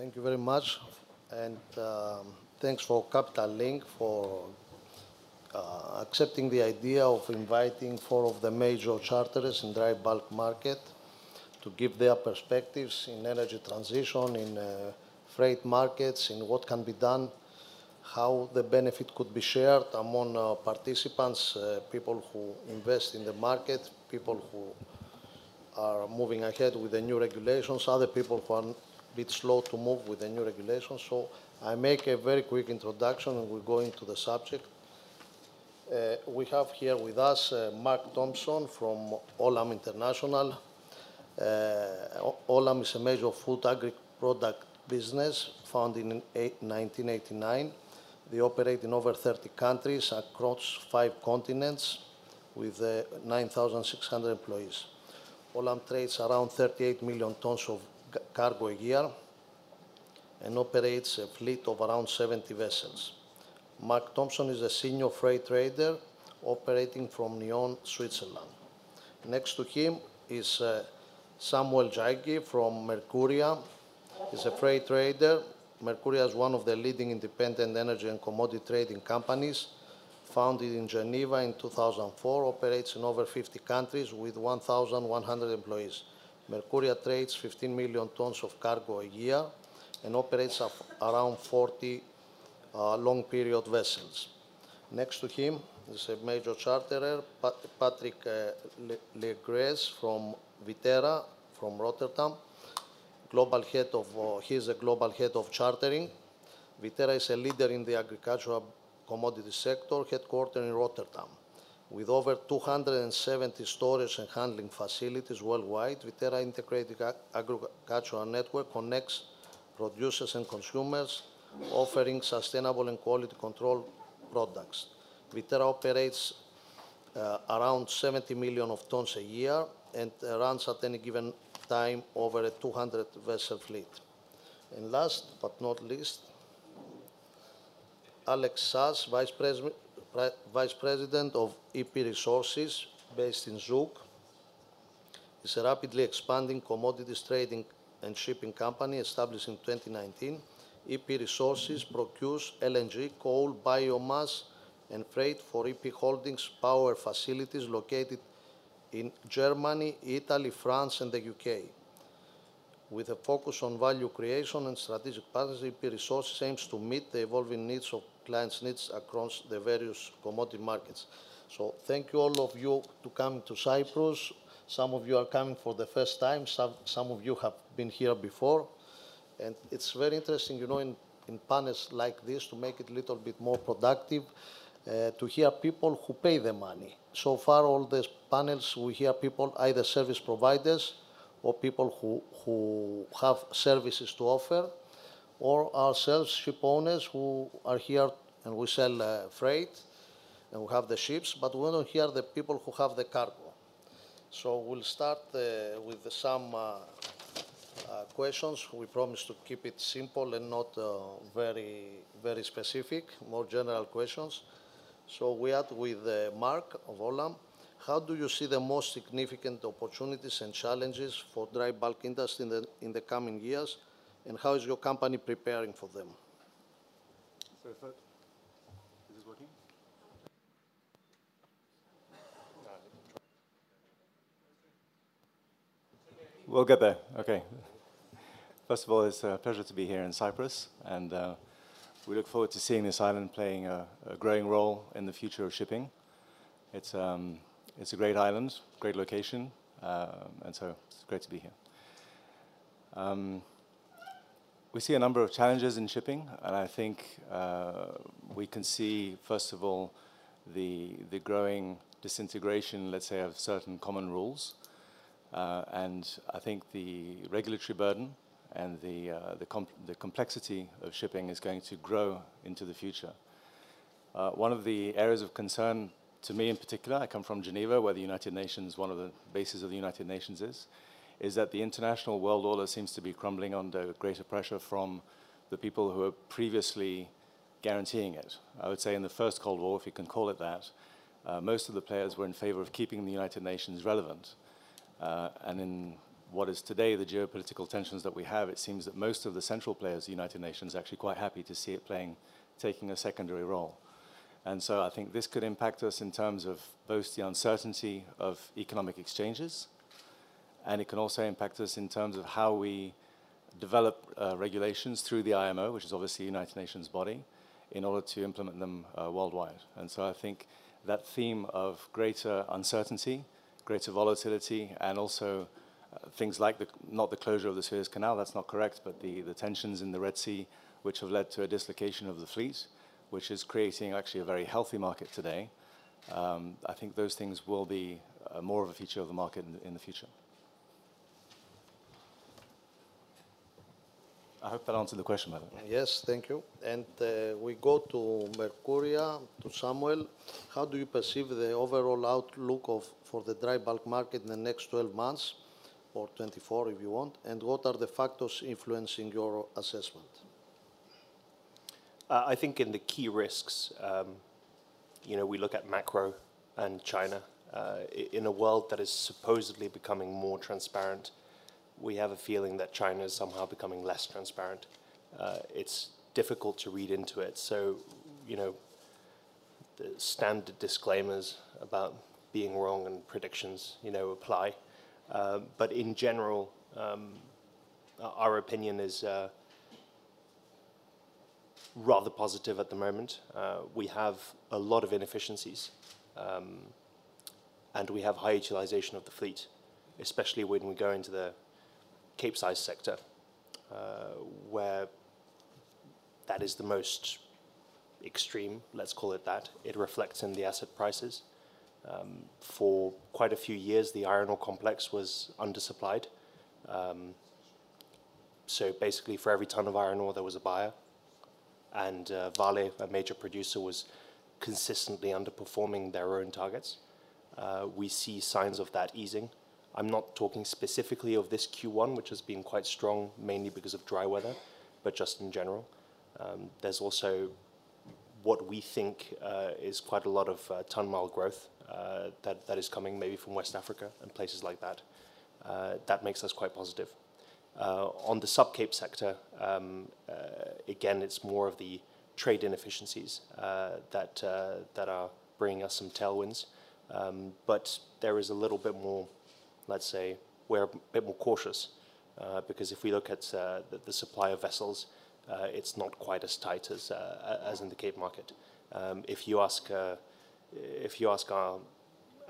Thank you very much. And um, thanks for Capital Link for uh, accepting the idea of inviting four of the major charterers in dry bulk market to give their perspectives in energy transition, in uh, freight markets, in what can be done, how the benefit could be shared among uh, participants, uh, people who invest in the market, people who are moving ahead with the new regulations, other people who are bit slow to move with the new regulations. So I make a very quick introduction and we go into the subject. Uh, we have here with us uh, Mark Thompson from Olam International. Uh, Olam is a major food agri product business founded in 1989. They operate in over 30 countries across five continents with uh, 9,600 employees. Olam trades around 38 million tons of cargo a year and operates a fleet of around 70 vessels. Mark Thompson is a senior freight trader operating from Nyon, Switzerland. Next to him is uh, Samuel Jaeggi from Mercuria. He's a freight trader. Mercuria is one of the leading independent energy and commodity trading companies founded in Geneva in 2004, operates in over 50 countries with 1,100 employees. Mercuria trades 15 million tons of cargo a year and operates around 40 uh, long period vessels. Next to him is a major charterer, Pat Patrick uh, Legierse from Viterra, from Rotterdam. Global head of, uh, he is a global head of chartering. Viterra is a leader in the agricultural commodity sector, headquartered in Rotterdam. With over 270 storage and handling facilities worldwide, Viterra Integrated Agricultural Network connects producers and consumers, offering sustainable and quality control products. Viterra operates uh, around 70 million of tons a year and uh, runs at any given time over a 200 vessel fleet. And last but not least, Alex Sass, Vice, Vice President of EP Resources, based in Zug. It's a rapidly expanding commodities trading and shipping company established in 2019. EP Resources procures LNG, coal, biomass, and freight for EP Holdings power facilities located in Germany, Italy, France, and the UK. With a focus on value creation and strategic partnership, EP Resources aims to meet the evolving needs of clients' needs across the various commodity markets. So thank you all of you to come to Cyprus. Some of you are coming for the first time. Some, some of you have been here before. And it's very interesting, you know, in, in panels like this to make it a little bit more productive, uh, to hear people who pay the money. So far, all these panels, we hear people, either service providers or people who, who have services to offer, or ourselves, ship owners who are here and we sell uh, freight and we have the ships, but we don't hear the people who have the cargo. So we'll start uh, with some uh, uh, questions. We promise to keep it simple and not uh, very, very specific, more general questions. So we are with uh, Mark of Olam. How do you see the most significant opportunities and challenges for dry bulk industry in the, in the coming years? And how is your company preparing for them? So, is this working? We'll get there. Okay. First of all, it's a pleasure to be here in Cyprus, and uh, we look forward to seeing this island playing a, a growing role in the future of shipping. It's, um, it's a great island, great location, uh, and so it's great to be here. Um, we see a number of challenges in shipping, and I think uh, we can see, first of all, the, the growing disintegration, let's say, of certain common rules. Uh, and I think the regulatory burden and the, uh, the, com the, complexity of shipping is going to grow into the future. Uh, one of the areas of concern to me in particular, I come from Geneva, where the United Nations, one of the bases of the United Nations is, is that the international world order seems to be crumbling under greater pressure from the people who were previously guaranteeing it. I would say in the first Cold War, if you can call it that, uh, most of the players were in favor of keeping the United Nations relevant. Uh, and in what is today the geopolitical tensions that we have, it seems that most of the central players, the United Nations, are actually quite happy to see it playing, taking a secondary role. And so I think this could impact us in terms of both the uncertainty of economic exchanges, and it can also impact us in terms of how we develop uh, regulations through the IMO, which is obviously a United Nations body, in order to implement them uh, worldwide. And so I think that theme of greater uncertainty, greater volatility, and also uh, things like the, not the closure of the Suez Canal, that's not correct, but the, the tensions in the Red Sea, which have led to a dislocation of the fleet, which is creating actually a very healthy market today. Um, I think those things will be uh, more of a feature of the market in, in the future. I hope that answered the question, madam. Yes, thank you. And uh, we go to Mercuria, to Samuel. How do you perceive the overall outlook of, for the dry bulk market in the next 12 months, or 24 if you want, and what are the factors influencing your assessment? Uh, I think in the key risks, um, you know, we look at macro and China. Uh, in a world that is supposedly becoming more transparent, we have a feeling that China is somehow becoming less transparent. Uh, it's difficult to read into it. So, you know, the standard disclaimers about being wrong and predictions, you know, apply. Uh, but in general, um, our opinion is uh, rather positive at the moment. Uh, we have a lot of inefficiencies, um, and we have high utilization of the fleet, especially when we go into the Capesize sector, uh, where that is the most extreme, let's call it that. It reflects in the asset prices. Um, for quite a few years, the iron ore complex was undersupplied. Um, so basically, for every ton of iron ore, there was a buyer. And uh, Vale, a major producer, was consistently underperforming their own targets. Uh, we see signs of that easing. I'm not talking specifically of this Q1, which has been quite strong, mainly because of dry weather, but just in general. Um, there's also what we think uh, is quite a lot of uh, ton mile growth uh, that, that is coming maybe from West Africa and places like that. Uh, that makes us quite positive. Uh, on the sub-Cape sector, um, uh, again, it's more of the trade inefficiencies that, that are bringing us some tailwinds. Um, but there is a little bit more let's say, we're a bit more cautious uh, because if we look at uh, the, the, supply of vessels, uh, it's not quite as tight as uh, as in the Cape market. Um, if you ask uh, if you ask our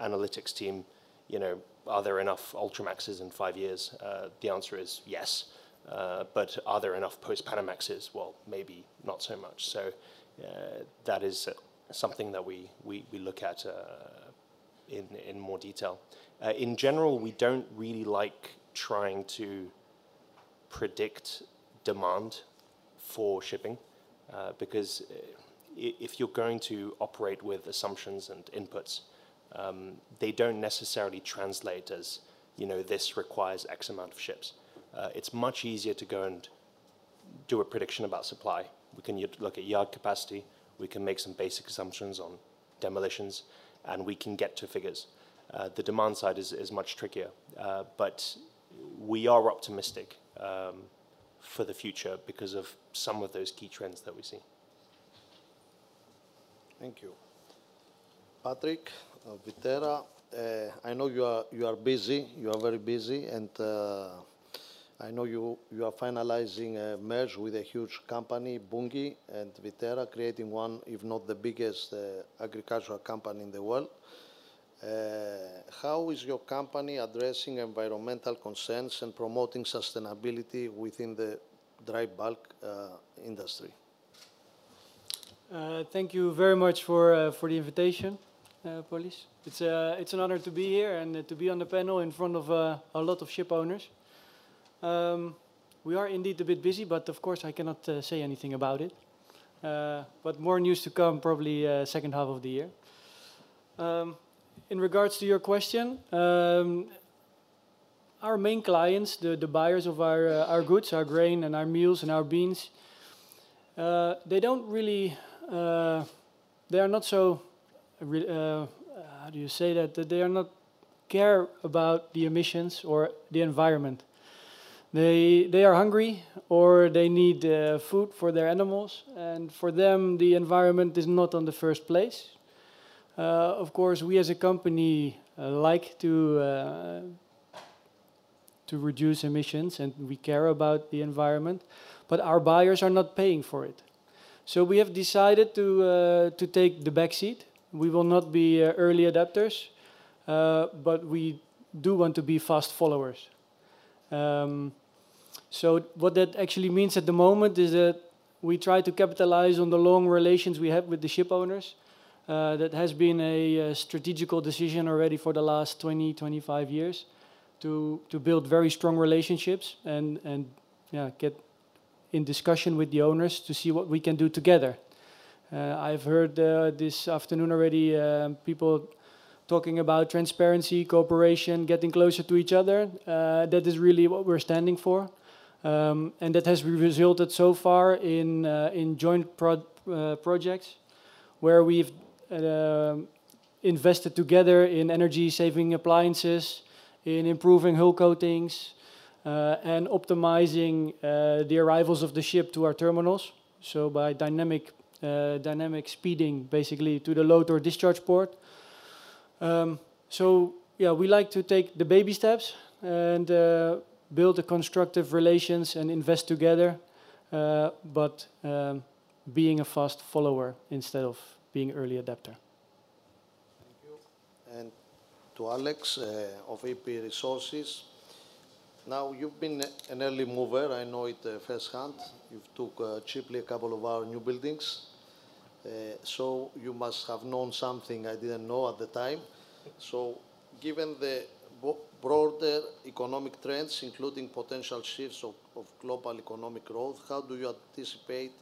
analytics team, you know, are there enough Ultramaxes in five years? The answer is yes. but are there enough post Panamaxes? Well, maybe not so much. So that is something that we, we, we look at in, in more detail. Uh, in general, we don't really like trying to predict demand for shipping uh, because uh, if you're going to operate with assumptions and inputs, um, they don't necessarily translate as, you know, this requires X amount of ships. Uh, it's much easier to go and do a prediction about supply. We can look at yard capacity, we can make some basic assumptions on demolitions, and we can get to figures. Uh, the demand side is, is much trickier, uh, but we are optimistic um, for the future because of some of those key trends that we see. Thank you. Patrick, uh, Viterra, uh, I know you are, you are busy, you are very busy, and uh, I know you, you are finalizing a merge with a huge company, Bunge and Viterra, creating one, if not the biggest uh, agricultural company in the world. Uh, how is your company addressing environmental concerns and promoting sustainability within the dry bulk uh, industry? Uh, thank you very much for uh, for the invitation, uh, Polys. It's it's an honor to be here and to be on the panel in front of a lot of ship owners. Um, we are indeed a bit busy, but of course I cannot say anything about it. but more news to come, probably second half of the year. Um, in regards to your question, um, our main clients, the, the buyers of our, uh, our goods, our grain and our meals and our beans, uh, they don't really, uh, they are not so, uh, how do you say that? That they are not care about the emissions or the environment. They, they are hungry or they need uh, food for their animals, and for them, the environment is not on the first place. Uh, of course, we as a company uh, like to, uh, to reduce emissions and we care about the environment, but our buyers are not paying for it. So we have decided to, uh, to take the back seat. We will not be uh, early adapters, but we do want to be fast followers. Um, so what that actually means at the moment is that we try to capitalize on the long relations we have with the ship owners. Uh, that has been a, a strategical decision already for the last 20, 25 years to, to build very strong relationships and, and yeah, get in discussion with the owners to see what we can do together. Uh, I've heard uh, this afternoon already um, people talking about transparency, cooperation, getting closer to each other. Uh, that is really what we're standing for. Um, and that has resulted so far in, uh, in joint pro uh, projects where we've uh, invested together in energy saving appliances, in improving hull coatings, uh, and optimizing uh, the arrivals of the ship to our terminals. So by dynamic, uh, dynamic speeding basically to the load or discharge port. Um, so yeah, we like to take the baby steps and build a constructive relations and invest together, uh, but um, being a fast follower instead of being early adapter. Thank you. And to Alex uh, of EP Resources. Now you've been an early mover. I know it uh, firsthand. You've took uh, cheaply a couple of our new buildings. Uh, so you must have known something I didn't know at the time. So given the broader economic trends, including potential shifts of, of global economic growth, how do you anticipate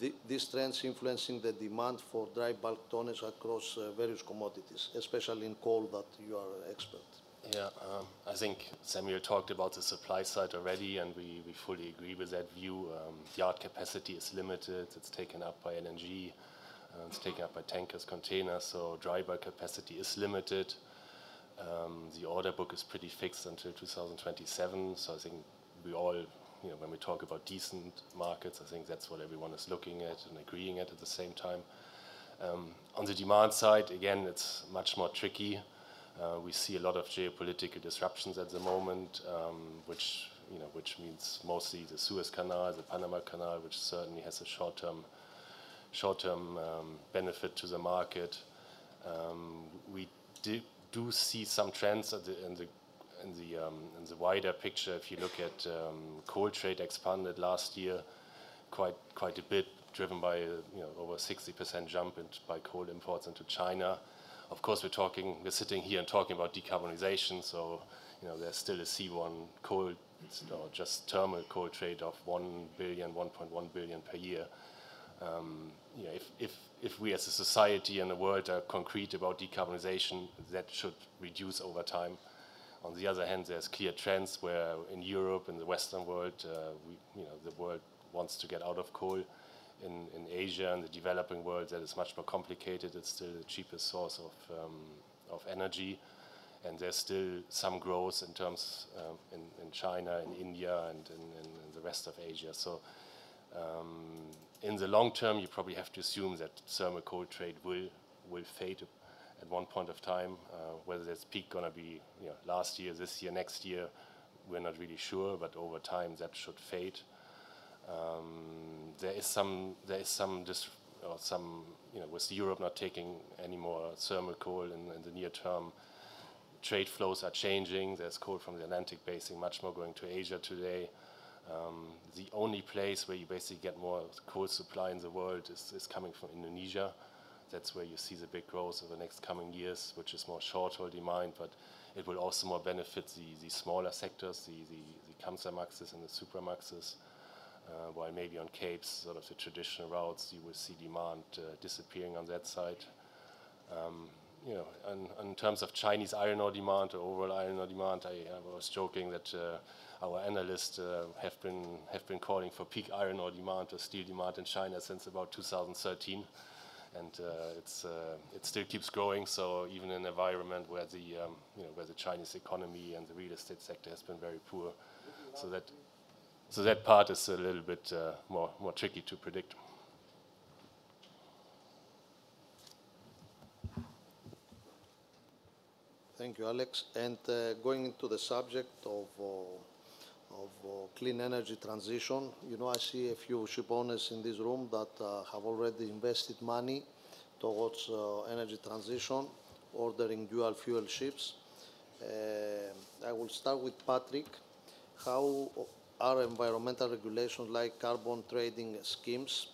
the, these trends influencing the demand for dry bulk tonnage across uh, various commodities, especially in coal that you are an expert? Yeah, um, I think Samuel talked about the supply side already, and we, we fully agree with that view. Um, yard capacity is limited, it's taken up by LNG, uh, it's taken up by tankers, containers, so dry bulk capacity is limited. Um, the order book is pretty fixed until 2027, so I think we all, you know, when we talk about decent markets, I think that's what everyone is looking at and agreeing at at the same time. Um, on the demand side, again, it's much more tricky. Uh, we see a lot of geopolitical disruptions at the moment, um, which you know, which means mostly the Suez Canal, the Panama Canal, which certainly has a short-term short-term um, benefit to the market. Um, we do do see some trends in the, in the in the, um, in the wider picture, if you look at um, coal trade expanded last year quite quite a bit, driven by a, you know over 60% jump in, by coal imports into China. Of course, we're talking, we're sitting here and talking about decarbonization, so you know there's still a C1 coal or just thermal coal trade of 1 billion, 1.1 billion per year. Um, you know, if, if, if we as a society and the world are concrete about decarbonization, that should reduce over time. On the other hand, there's clear trends where in Europe, in the Western world, uh, we, you know, the world wants to get out of coal. In, in Asia and the developing world, that is much more complicated. It's still the cheapest source of, um, of energy. And there's still some growth in terms um, in, in China, in India, and in, in, in the rest of Asia. So um, in the long term, you probably have to assume that thermal coal trade will will fade at one point of time. Uh, whether that's peak going to be you know, last year, this year, next year, we're not really sure. But over time, that should fade. Um, there is some there is some dis- or some you know with Europe not taking any more thermal coal in, in the near term. Trade flows are changing. There's coal from the Atlantic basin, much more going to Asia today. Um, the only place where you basically get more coal supply in the world is, is coming from Indonesia. That's where you see the big growth over the next coming years, which is more short-haul demand, but it will also more benefit the, the smaller sectors, the, the, the Kamsarmaxes and the Supramaxes, uh, while maybe on Capes, sort of the traditional routes, you will see demand uh, disappearing on that side. Um, you know, in, in, terms of Chinese iron ore demand or overall iron ore demand, I, I was joking that uh, our analysts uh, have been have been calling for peak iron ore demand or steel demand in China since about 2013. and uh, it's uh, it still keeps growing. So even in an environment where the um, you know where the Chinese economy and the real estate sector has been very poor, so that so that part is a little bit uh, more more tricky to predict. Thank you, Alex. And uh, going into the subject of, uh, of uh, clean energy transition, you know, I see a few ship owners in this room that uh, have already invested money towards uh, energy transition, ordering dual fuel ships. Uh, I will start with Patrick. How are environmental regulations like carbon trading schemes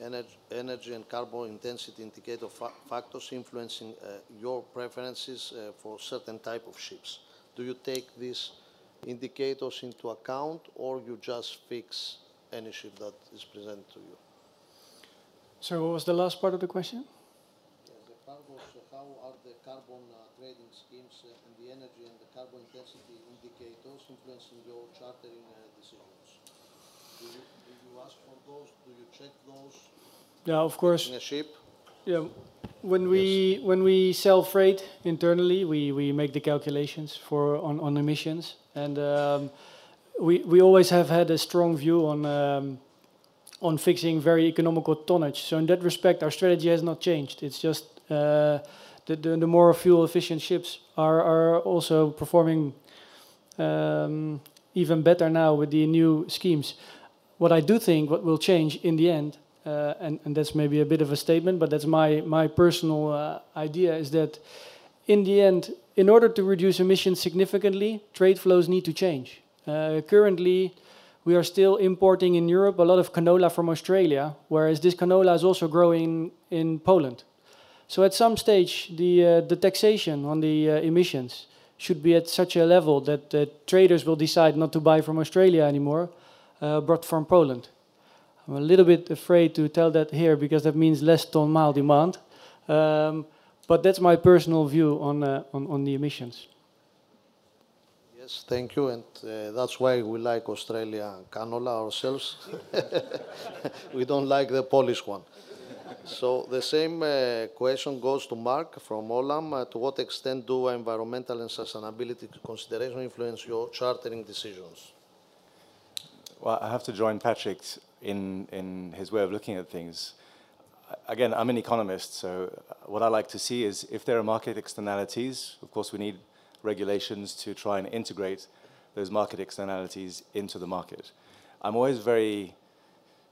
energy, energy and carbon intensity indicator fa factors influencing uh, your preferences uh, for certain type of ships. Do you take these indicators into account or you just fix any ship that is presented to you? So what was the last part of the question? Yes, the part was uh, how are the carbon uh, trading schemes uh, and the energy and the carbon intensity indicators influencing your chartering uh, decisions? Do you, do you ask for those? Do you check those Yeah, of course. in a ship? Yeah, when we when we sell freight internally, we, we make the calculations for on, on emissions, and um, we we always have had a strong view on um, on fixing very economical tonnage. So in that respect, our strategy has not changed. It's just uh, the, the the more fuel efficient ships are are also performing um, even better now with the new schemes. What I do think what will change in the end uh, and, and that's maybe a bit of a statement, but that's my, my personal uh, idea, is that in the end, in order to reduce emissions significantly, trade flows need to change. Uh, currently, we are still importing in Europe a lot of canola from Australia, whereas this canola is also growing in Poland. So at some stage, the, uh, the taxation on the uh, emissions should be at such a level that uh, traders will decide not to buy from Australia anymore, uh, but from Poland. I'm a little bit afraid to tell that here because that means less ton mile demand. Um, but that's my personal view on, uh, on, on the emissions. Yes, thank you, and uh, that's why we like Australia canola ourselves. we don't like the Polish one. So the same uh, question goes to Mark from Olam. Uh, to what extent do environmental and sustainability considerations influence your chartering decisions? Well, I have to join Patrick in, in his way of looking at things. Again, I'm an economist, so what I like to see is if there are market externalities, of course, we need regulations to try and integrate those market externalities into the market. I'm always very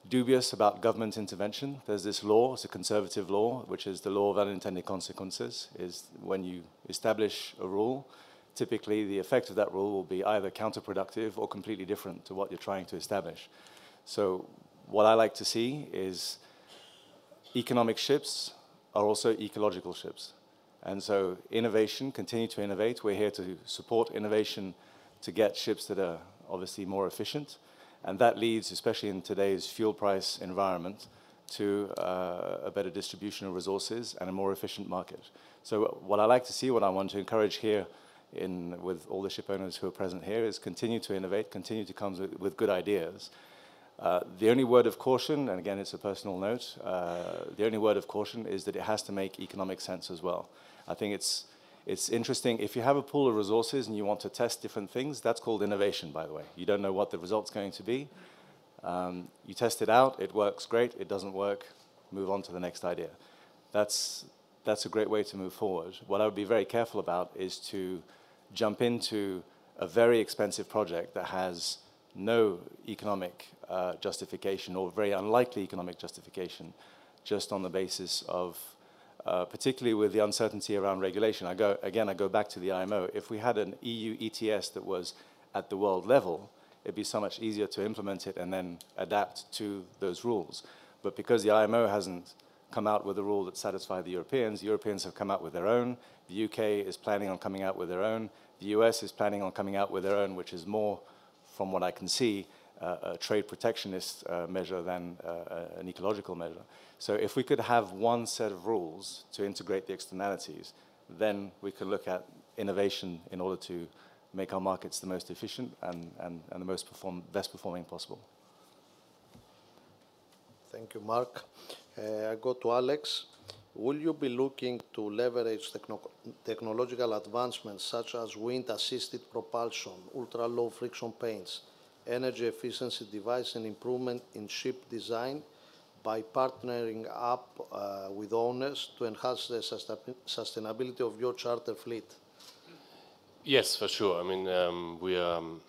dubious about government intervention. There's this law, it's a conservative law, which is the law of unintended consequences, is when you establish a rule, typically the effect of that rule will be either counterproductive or completely different to what you're trying to establish. So what I like to see is economic ships are also ecological ships. And so innovation, continue to innovate. We're here to support innovation to get ships that are obviously more efficient. And that leads, especially in today's fuel price environment, to uh, a better distribution of resources and a more efficient market. So what I like to see, what I want to encourage here in, with all the ship owners who are present here is continue to innovate, continue to come with, with good ideas. Uh, the only word of caution, and again it's a personal note, uh, the only word of caution is that it has to make economic sense as well. I think it's, it's interesting, if you have a pool of resources and you want to test different things, that's called innovation, by the way. You don't know what the result's going to be. Um, you test it out, it works great, it doesn't work, move on to the next idea. That's, that's a great way to move forward. What I would be very careful about is to jump into a very expensive project that has no economic uh, justification or very unlikely economic justification just on the basis of, uh, particularly with the uncertainty around regulation. I go, again, I go back to the IMO. If we had an EU ETS that was at the world level, it'd be so much easier to implement it and then adapt to those rules. But because the IMO hasn't come out with a rule that satisfies the Europeans, the Europeans have come out with their own. The UK is planning on coming out with their own. The US is planning on coming out with their own, which is more, from what I can see, a trade protectionist uh, measure than uh, an ecological measure. So if we could have one set of rules to integrate the externalities, then we could look at innovation in order to make our markets the most efficient and, and, and the most perform, best performing possible. Thank you, Mark. Uh, I go to Alex. Will you be looking to leverage techno technological advancements such as wind-assisted propulsion, ultra-low friction paints, energy efficiency device, and improvement in ship design by partnering up uh, with owners to enhance the sustainability of your charter fleet? Yes, for sure. I mean, um, we are. Um,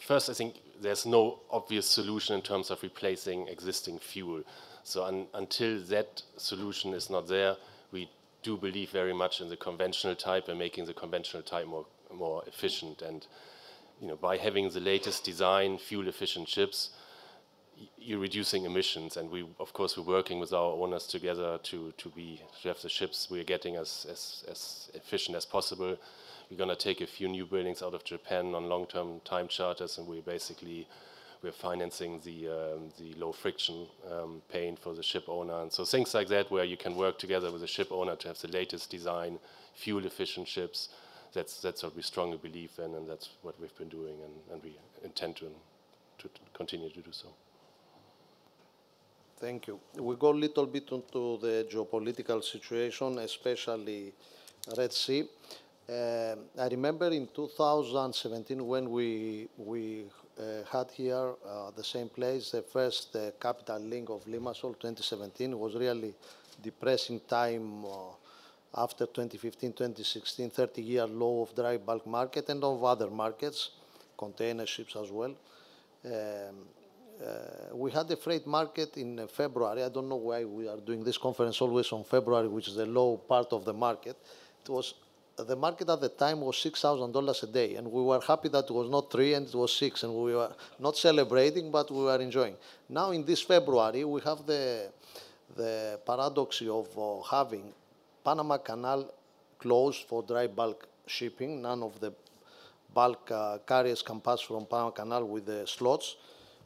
first, I think there's no obvious solution in terms of replacing existing fuel. So un until that solution is not there, we do believe very much in the conventional type and making the conventional type more more efficient. And you know, by having the latest design, fuel-efficient ships, you're reducing emissions. And we, of course, we're working with our owners together to to be to have the ships we're getting as as, as efficient as possible we're going to take a few new buildings out of Japan on long-term time charters, and we're basically we're financing the um, the low friction um, paint for the ship owner, and so things like that, where you can work together with the ship owner to have the latest design, fuel-efficient ships. That's that's what we strongly believe in, and that's what we've been doing, and, and we intend to to continue to do so. Thank you. We go a little bit into the geopolitical situation, especially Red Sea. Uh, I remember in 2017 when we we had here uh, the same place the first uh, capital link of Limassol 2017 was really depressing time uh, after 2015 2016 30 year low of dry bulk market and of other markets container ships as well um, uh, we had a freight market in February. I don't know why we are doing this conference always on February, which is the low part of the market. It was the market at the time was $6,000 a day, and we were happy that it was not three and it was six, and we were not celebrating, but we were enjoying. Now, in this February, we have the, the paradox of uh, having Panama Canal closed for dry bulk shipping. None of the bulk uh, carriers can pass from Panama Canal with the slots.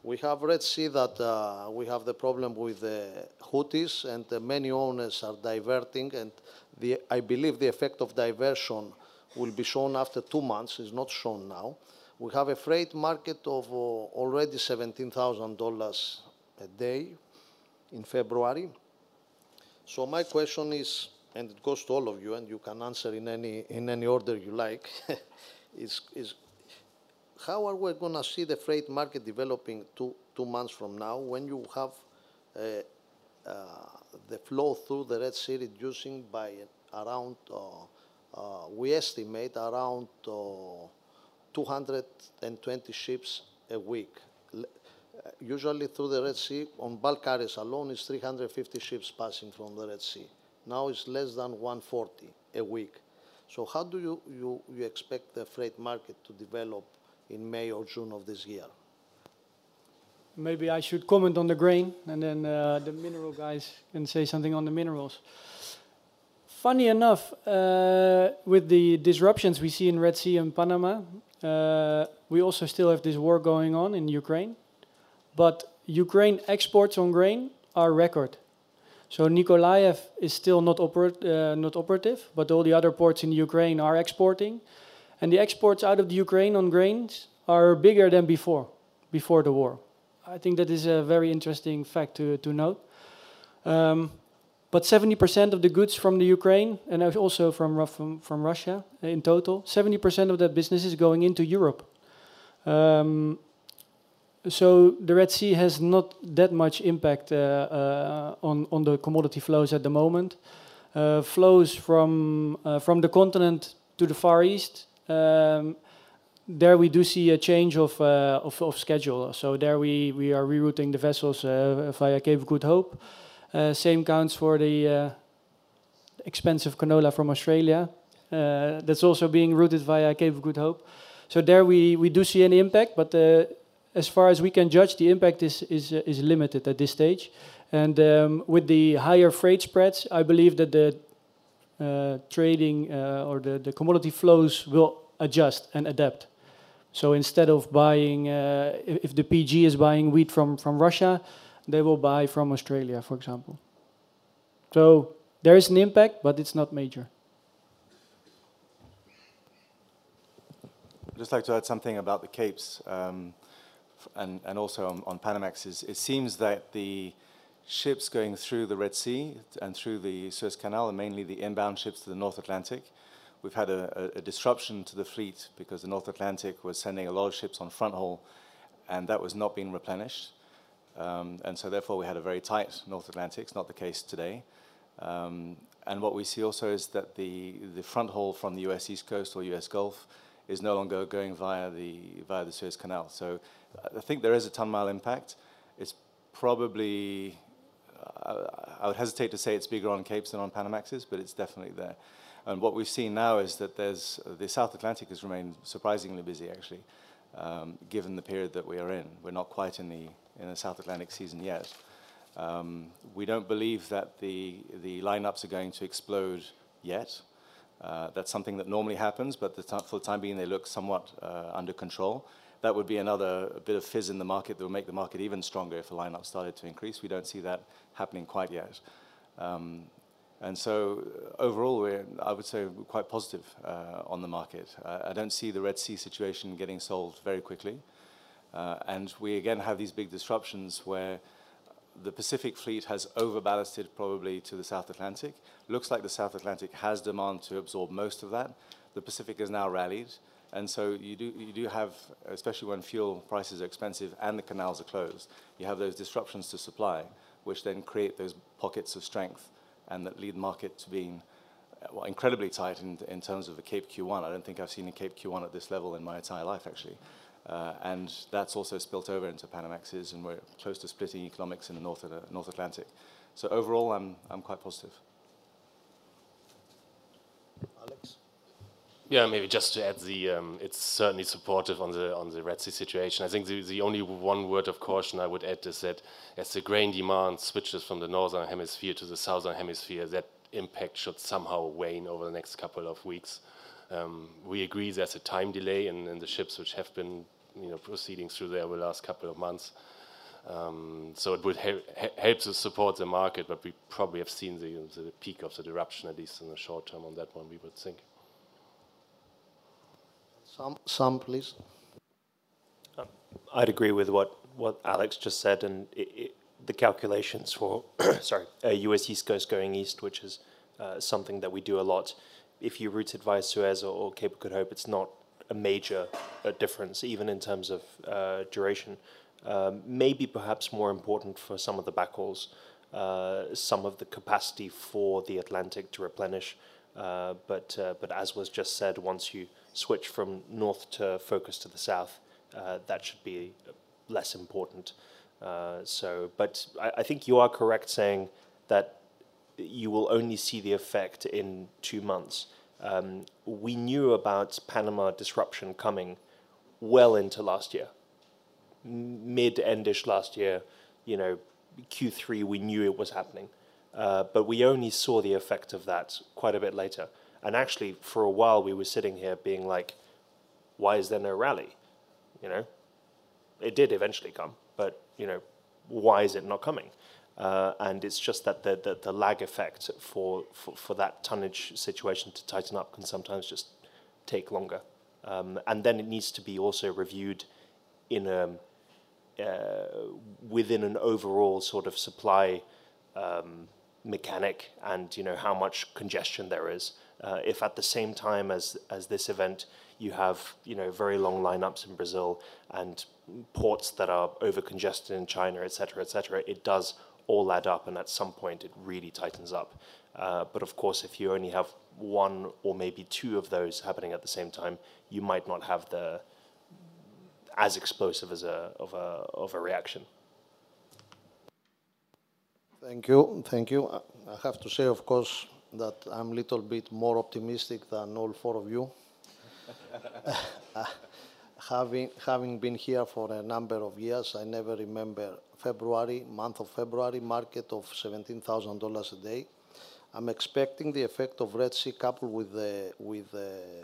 We have Red Sea that uh, we have the problem with the Houthis, and many owners are diverting and the, I believe the effect of diversion will be shown after two months, is not shown now. We have a freight market of uh, already $17,000 a day in February. So my question is, and it goes to all of you, and you can answer in any, in any order you like, is, is how are we going to see the freight market developing two, two months from now when you have uh, uh, the flow through the Red Sea reducing by around, uh, uh, we estimate around 220 ships a week. Usually through the Red Sea, on bulk carriers alone, is 350 ships passing from the Red Sea. Now it's less than 140 a week. So how do you, you, you expect the freight market to develop in May or June of this year? Maybe I should comment on the grain, and then uh, the mineral guys can say something on the minerals. Funny enough, uh, with the disruptions we see in Red Sea and Panama, uh, we also still have this war going on in Ukraine. But Ukraine exports on grain are record. So Nikolaev is still not, oper uh, not operative, but all the other ports in Ukraine are exporting. And the exports out of the Ukraine on grains are bigger than before, before the war. I think that is a very interesting fact to, to note. Um, but 70% of the goods from the Ukraine and also from, from, from Russia in total, 70% of that business is going into Europe. Um, so the Red Sea has not that much impact uh, uh, on, on the commodity flows at the moment. Uh, flows from, uh, from the continent to the Far East um, there we do see a change of, uh, of, of, schedule. So there we, we are rerouting the vessels uh, via Cape Good Hope. Uh, same counts for the uh, expensive canola from Australia. Uh, that's also being routed via Cape of Good Hope. So there we, we do see an impact, but uh, as far as we can judge, the impact is, is, is limited at this stage. And um, with the higher freight spreads, I believe that the trading or the, the commodity flows will adjust and adapt. So instead of buying, uh, if the PG is buying wheat from, from Russia, they will buy from Australia, for example. So there is an impact, but it's not major. I'd just like to add something about the Capes um, and, and also on, on Panamax. It seems that the ships going through the Red Sea and through the Suez Canal, and mainly the inbound ships to the North Atlantic. We've had a, a, a disruption to the fleet because the North Atlantic was sending a lot of ships on front haul, and that was not being replenished. Um, and so therefore we had a very tight North Atlantic. It's not the case today. Um, and what we see also is that the, the front haul from the US East Coast or US Gulf is no longer going via the, via the Suez Canal. So I think there is a ton mile impact. It's probably, uh, I would hesitate to say it's bigger on Capes than on Panamaxes, but it's definitely there. And what we've seen now is that there's, the South Atlantic has remained surprisingly busy actually, um, given the period that we are in. We're not quite in the, in the South Atlantic season yet. Um, we don't believe that the, the lineups are going to explode yet. Uh, that's something that normally happens, but for the time being, they look somewhat uh, under control. That would be another bit of fizz in the market that would make the market even stronger if the lineup started to increase. We don't see that happening quite yet. Um, and so uh, overall, we're, I would say we're quite positive uh, on the market. Uh, I don't see the Red Sea situation getting solved very quickly. Uh, and we again have these big disruptions where the Pacific fleet has overballasted probably to the South Atlantic. Looks like the South Atlantic has demand to absorb most of that. The Pacific has now rallied. And so you do, you do have, especially when fuel prices are expensive and the canals are closed, you have those disruptions to supply, which then create those pockets of strength and that lead market to being well, incredibly tight in, in terms of a Cape Q1. I don't think I've seen a Cape Q1 at this level in my entire life, actually. Uh, and that's also spilt over into Panamaxes, and we're close to splitting economics in the North, uh, North Atlantic. So overall, I'm, I'm quite positive. Alex? Yeah, maybe just to add the, um, it's certainly supportive on the on the Red Sea situation. I think the, the only one word of caution I would add is that as the grain demand switches from the northern hemisphere to the southern hemisphere, that impact should somehow wane over the next couple of weeks. Um, we agree there's a time delay in, in the ships which have been you know, proceeding through there over the last couple of months. Um, so it would he help to support the market, but we probably have seen the, the peak of the disruption, at least in the short term on that one, we would think. Some, some please. I'd agree with what, what Alex just said, and it, it, the calculations for sorry uh, U.S. East Coast going east, which is uh, something that we do a lot. If you route it via Suez or, or Cape of Good Hope, it's not a major uh, difference, even in terms of uh, duration. Um, maybe perhaps more important for some of the backhauls, uh, some of the capacity for the Atlantic to replenish. But but as was just said, once you switch from north to focus to the south, uh, that should be less important. so, but I, I think you are correct saying that you will only see the effect in two months um, we knew about Panama disruption coming well into last year, mid endish last year. You know, Q3 we knew it was happening, uh, but we only saw the effect of that quite a bit later. And actually, for a while, we were sitting here being like, "Why is there no rally?" You know, it did eventually come, but you know, why is it not coming? Uh, and it's just that the, the, the lag effect for, for, for, that tonnage situation to tighten up can sometimes just take longer. Um, and then it needs to be also reviewed in a, uh, within an overall sort of supply um, mechanic and you know how much congestion there is. Uh, if at the same time as, as this event you have you know very long lineups in Brazil and ports that are over congested in China, et cetera, et cetera, it does all add up, and at some point it really tightens up. Uh, but of course, if you only have one or maybe two of those happening at the same time, you might not have the as explosive as a of a of a reaction. Thank you, thank you. I have to say, of course, that I'm a little bit more optimistic than all four of you. having having been here for a number of years, I never remember February, month of February, market of $17,000 a day. I'm expecting the effect of Red Sea coupled with the, with the,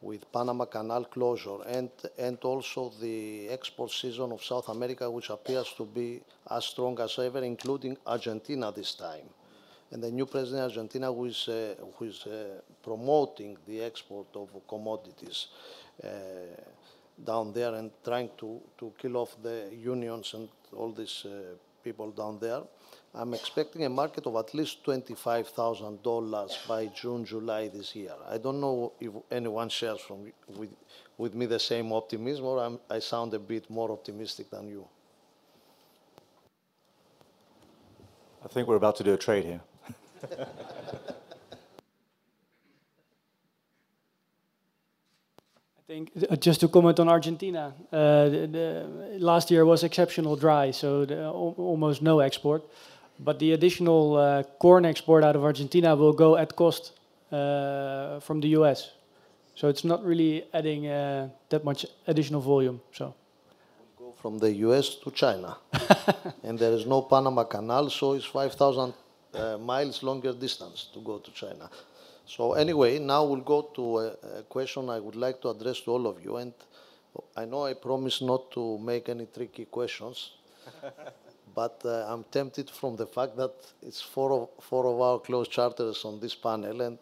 with Panama Canal closure and, and also the export season of South America, which appears to be as strong as ever, including Argentina this time. And the new president of Argentina, who is, uh, who is uh, promoting the export of commodities uh, down there and trying to, to kill off the unions and all these uh, people down there. I'm expecting a market of at least $25,000 by June, July this year. I don't know if anyone shares from, with, with me the same optimism or I'm, I sound a bit more optimistic than you. I think we're about to do a trade here. I think uh, just to comment on Argentina, uh, the, the last year was exceptional dry, so the, al almost no export. But the additional uh, corn export out of Argentina will go at cost uh, from the US. So it's not really adding uh, that much additional volume. So Go from the US to China. and there is no Panama Canal, so it's 5,000 uh, miles longer distance to go to China. So anyway, now we'll go to a, a question I would like to address to all of you. And I know I promise not to make any tricky questions, but uh, I'm tempted from the fact that it's four of, four of our close charters on this panel, and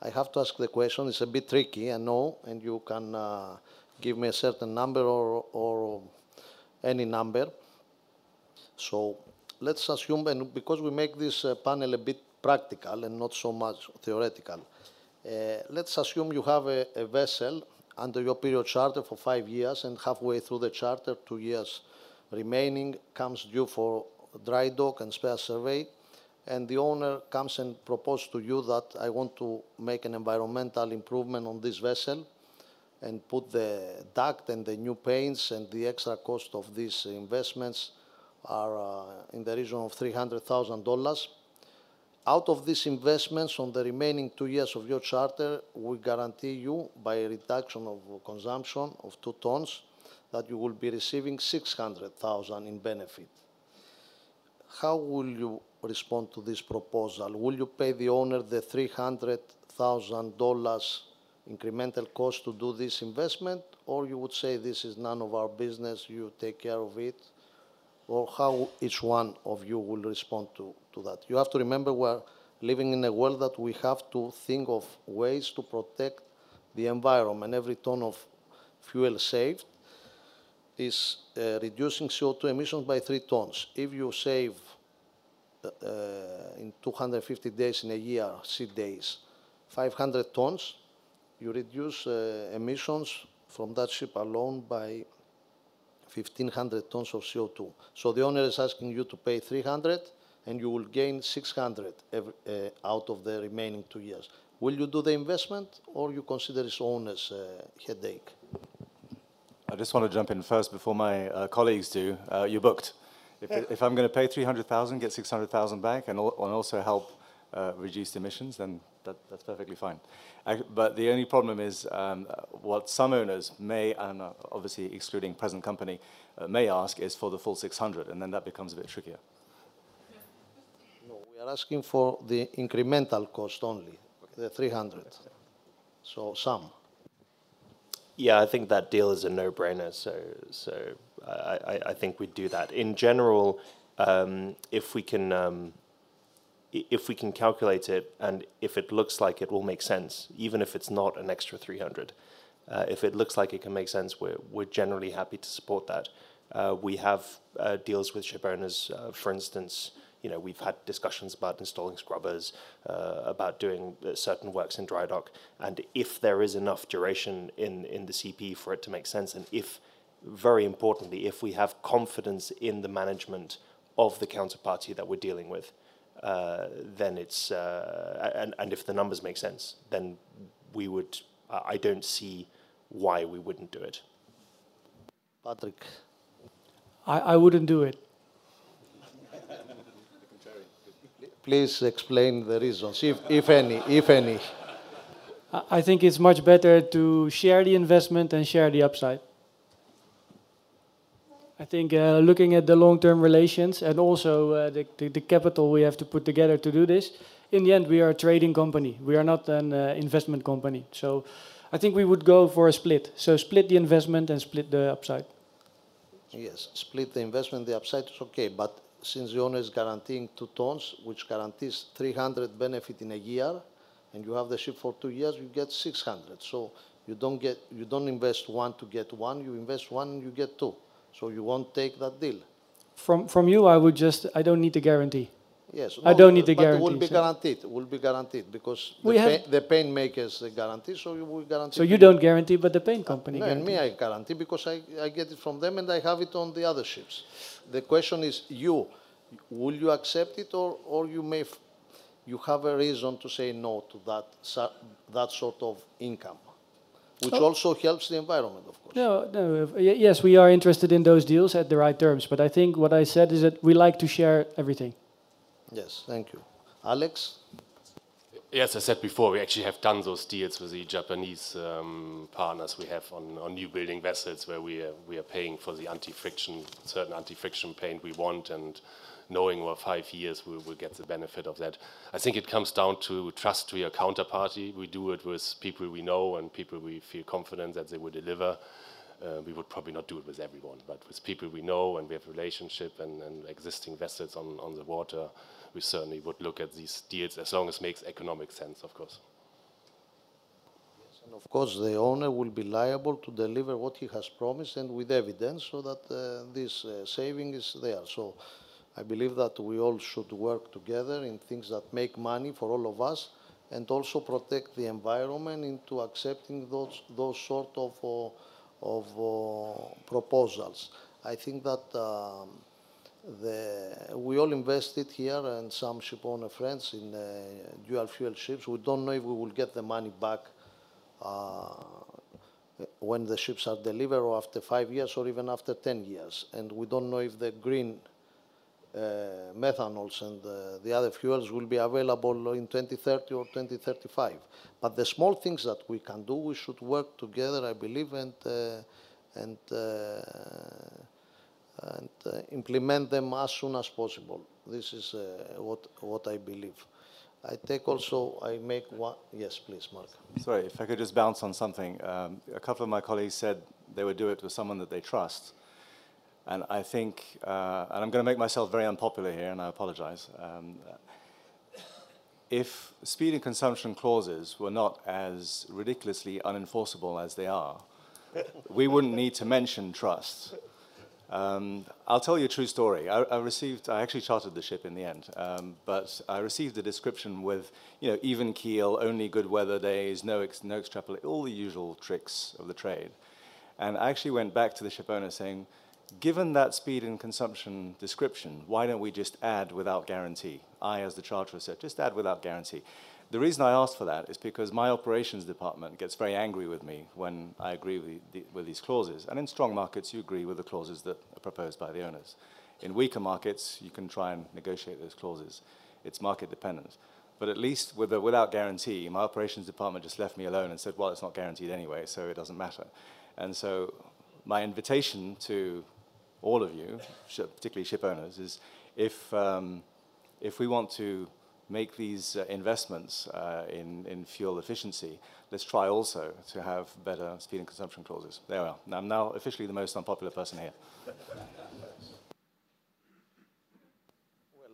I have to ask the question. It's a bit tricky, I know, and you can uh, give me a certain number or, or any number. So let's assume, and because we make this uh, panel a bit practical and not so much theoretical, uh, let's assume you have a, a vessel under your period charter for five years, and halfway through the charter, two years remaining comes due for dry dock and spare survey, and the owner comes and proposes to you that I want to make an environmental improvement on this vessel and put the duct and the new paints and the extra cost of these investments are uh, in the region of $300,000. Out of these investments on the remaining two years of your charter, we guarantee you by a reduction of consumption of two tons that you will be receiving 600,000 in benefit. How will you respond to this proposal? Will you pay the owner the $300,000 incremental cost to do this investment, or you would say this is none of our business, you take care of it, or how each one of you will respond to, to that? You have to remember we're living in a world that we have to think of ways to protect the environment. Every ton of fuel saved is uh, reducing CO2 emissions by three tons. If you save uh, in 250 days in a year, sea days, 500 tons, you reduce uh, emissions from that ship alone by 1,500 tons of CO2. So the owner is asking you to pay 300, and you will gain 600 every, uh, out of the remaining two years. Will you do the investment, or you consider its owner's uh, headache? I just want to jump in first before my uh, colleagues do. Uh, you're booked. If, if I'm going to pay 300,000, get 600,000 back, and, al- and also help uh, reduce emissions, then that, that's perfectly fine. I, but the only problem is um, what some owners may, and uh, obviously excluding present company, uh, may ask is for the full 600, and then that becomes a bit trickier. No, we are asking for the incremental cost only, the 300. So some. Yeah, I think that deal is a no-brainer. So, so I, I, I think we'd do that. In general, um, if we can, um, i- if we can calculate it, and if it looks like it will make sense, even if it's not an extra 300, uh, if it looks like it can make sense, we're, we're generally happy to support that. Uh, we have uh, deals with ship owners, uh, for instance, you know, we've had discussions about installing scrubbers, uh, about doing uh, certain works in dry dock, and if there is enough duration in, in the CP for it to make sense, and if, very importantly, if we have confidence in the management of the counterparty that we're dealing with, uh, then it's, uh, and, and if the numbers make sense, then we would, I I don't see why we wouldn't do it. Patrick, I, I wouldn't do it. please explain the reasons, if, if any, if any. I I think it's much better to share the investment and share the upside. I think uh, looking at the long-term relations and also uh, the, the, the capital we have to put together to do this, in the end we are a trading company. We are not an uh, investment company. So I think we would go for a split. So split the investment and split the upside. Yes, split the investment, the upside is okay, but since the owner is guaranteeing two tons, which guarantees 300 benefit in a year, and you have the ship for two years, you get 600. So you don't get, you don't invest one to get one, you invest one and you get two. So you won't take that deal. from from you, I would just I don't need the guarantee. Yes. I don't need the but it will be guarantees, eh? guaranteed. Will be guaranteed because We the, have- paint, the paint makers guarantee, so you will guarantee. So you don't guarantee, but the paint company. No, and me. I guarantee because I, I get it from them and I have it on the other ships. The question is, you, will you accept it or, or you may, f- you have a reason to say no to that, that sort of income, which Oh. also helps the environment, of course. No, no. Yes, we are interested in those deals at the right terms, but I think what I said is that we like to share everything. Yes, thank you. Alex? Yes, I said before, we actually have done those deals with the Japanese um, partners we have on, on new building vessels where we are, we are paying for the anti-friction, certain anti-friction paint we want and knowing over five years we will get the benefit of that. I think it comes down to trust to your counterparty. We do it with people we know and people we feel confident that they will deliver. Uh, we would probably not do it with everyone, but with people we know and we have a relationship and, and existing vessels on, on the water, we certainly would look at these deals as long as it makes economic sense, of course. And of course, the owner will be liable to deliver what he has promised and with evidence so that uh, this uh, saving is there. So I believe that we all should work together in things that make money for all of us and also protect the environment into accepting those, those sort of, uh, of uh, proposals. I think that um, the, we all invested here and some ship owner friends in uh, dual fuel ships. We don't know if we will get the money back uh, when the ships are delivered or after five years or even after 10 years. And we don't know if the green methanols and uh, the other fuels will be available in 2030 or 2035. But the small things that we can do, we should work together, I believe, and, uh, and, uh, and uh, implement them as soon as possible. This is uh, what, what I believe. I take also, I make one, yes, please, Mark. Sorry, if I could just bounce on something. Um, a couple of my colleagues said they would do it with someone that they trust. And I think, uh, and I'm going to make myself very unpopular here, and I apologize. Um, if speed and consumption clauses were not as ridiculously unenforceable as they are, we wouldn't need to mention trust. Um, I'll tell you a true story. I, I received, I actually chartered the ship in the end, um, but I received a description with, you know, even keel, only good weather days, no, ex, no extrapolate, all the usual tricks of the trade. And I actually went back to the ship owner saying, given that speed and consumption description, why don't we just add without guarantee? I, as the charterer, said, just add without guarantee. The reason I asked for that is because my operations department gets very angry with me when I agree with, the, with these clauses. And in strong markets, you agree with the clauses that are proposed by the owners. In weaker markets, you can try and negotiate those clauses. It's market dependent. But at least with the, without guarantee, my operations department just left me alone and said, well, it's not guaranteed anyway, so it doesn't matter. And so my invitation to all of you, particularly ship owners, is if, um, if we want to make these uh, investments uh, in, in fuel efficiency, let's try also to have better speed and consumption clauses. There we are. I'm now officially the most unpopular person here.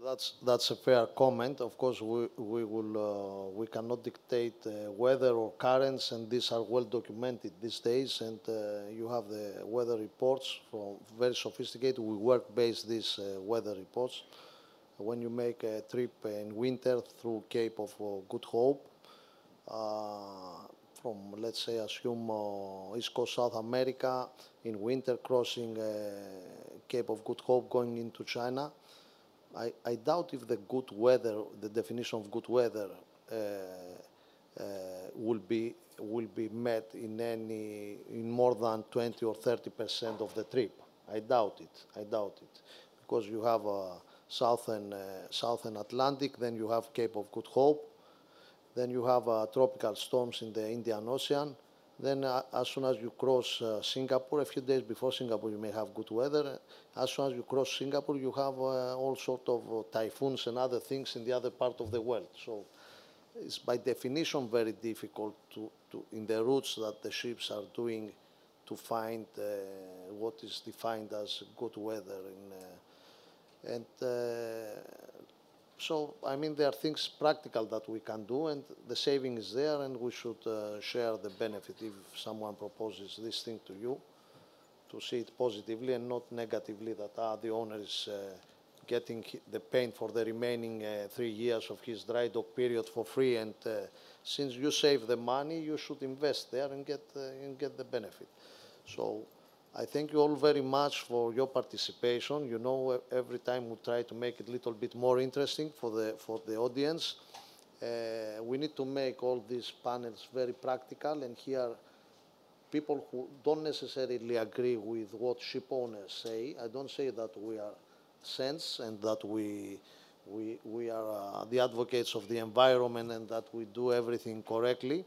That's, that's a fair comment. Of course, we, we, will, uh, we cannot dictate uh, weather or currents, and these are well documented these days. And uh, you have the weather reports from very sophisticated. We work based these uh, weather reports. When you make a trip in winter through Cape of uh, Good Hope, uh, from let's say assume East Coast South America in winter crossing Cape of Good Hope going into China. I, I doubt if the good weather, the definition of good weather, uh, uh, will be will be met in any in more than 20 or 30 percent of the trip. I doubt it. I doubt it because you have a southern uh, southern Atlantic, then you have Cape of Good Hope, then you have uh, tropical storms in the Indian Ocean. Then, uh, as soon as you cross uh, Singapore, a few days before Singapore, you may have good weather. As soon as you cross Singapore, you have uh, all sort of uh, typhoons and other things in the other part of the world. So, it's by definition very difficult to, to in the routes that the ships are doing to find uh, what is defined as good weather. In, uh, and so, I mean, there are things practical that we can do, and the saving is there, and we should uh, share the benefit if someone proposes this thing to you. to see it positively and not negatively that ah, the owner is uh, getting the paint for the remaining uh, three years of his dry dock period for free. And uh, since you save the money, you should invest there and get uh, and get the benefit. So I thank you all very much for your participation. You know, every time we try to make it a little bit more interesting for the for the audience. Uh, we need to make all these panels very practical and here people who don't necessarily agree with what ship owners say. I don't say that we are saints and that we we we are uh, the advocates of the environment and that we do everything correctly,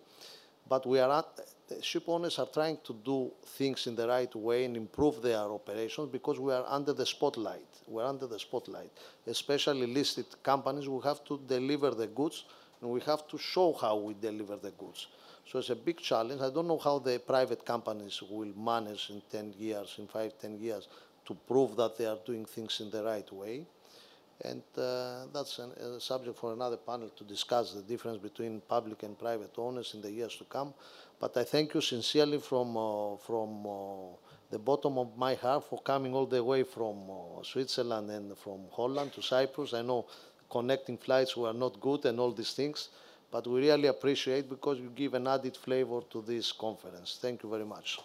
but we are at, ship owners are trying to do things in the right way and improve their operations because we are under the spotlight. We're under the spotlight. Especially listed companies, we have to deliver the goods and we have to show how we deliver the goods. So it's a big challenge. I don't know how the private companies will manage in 10 years, in five, 10 years, to prove that they are doing things in the right way. And uh, that's an, a subject for another panel to discuss the difference between public and private owners in the years to come. But I thank you sincerely from, uh, from uh, the bottom of my heart for coming all the way from uh, Switzerland and from Holland to Cyprus. I know connecting flights were not good and all these things, but we really appreciate because you give an added flavor to this conference. Thank you very much.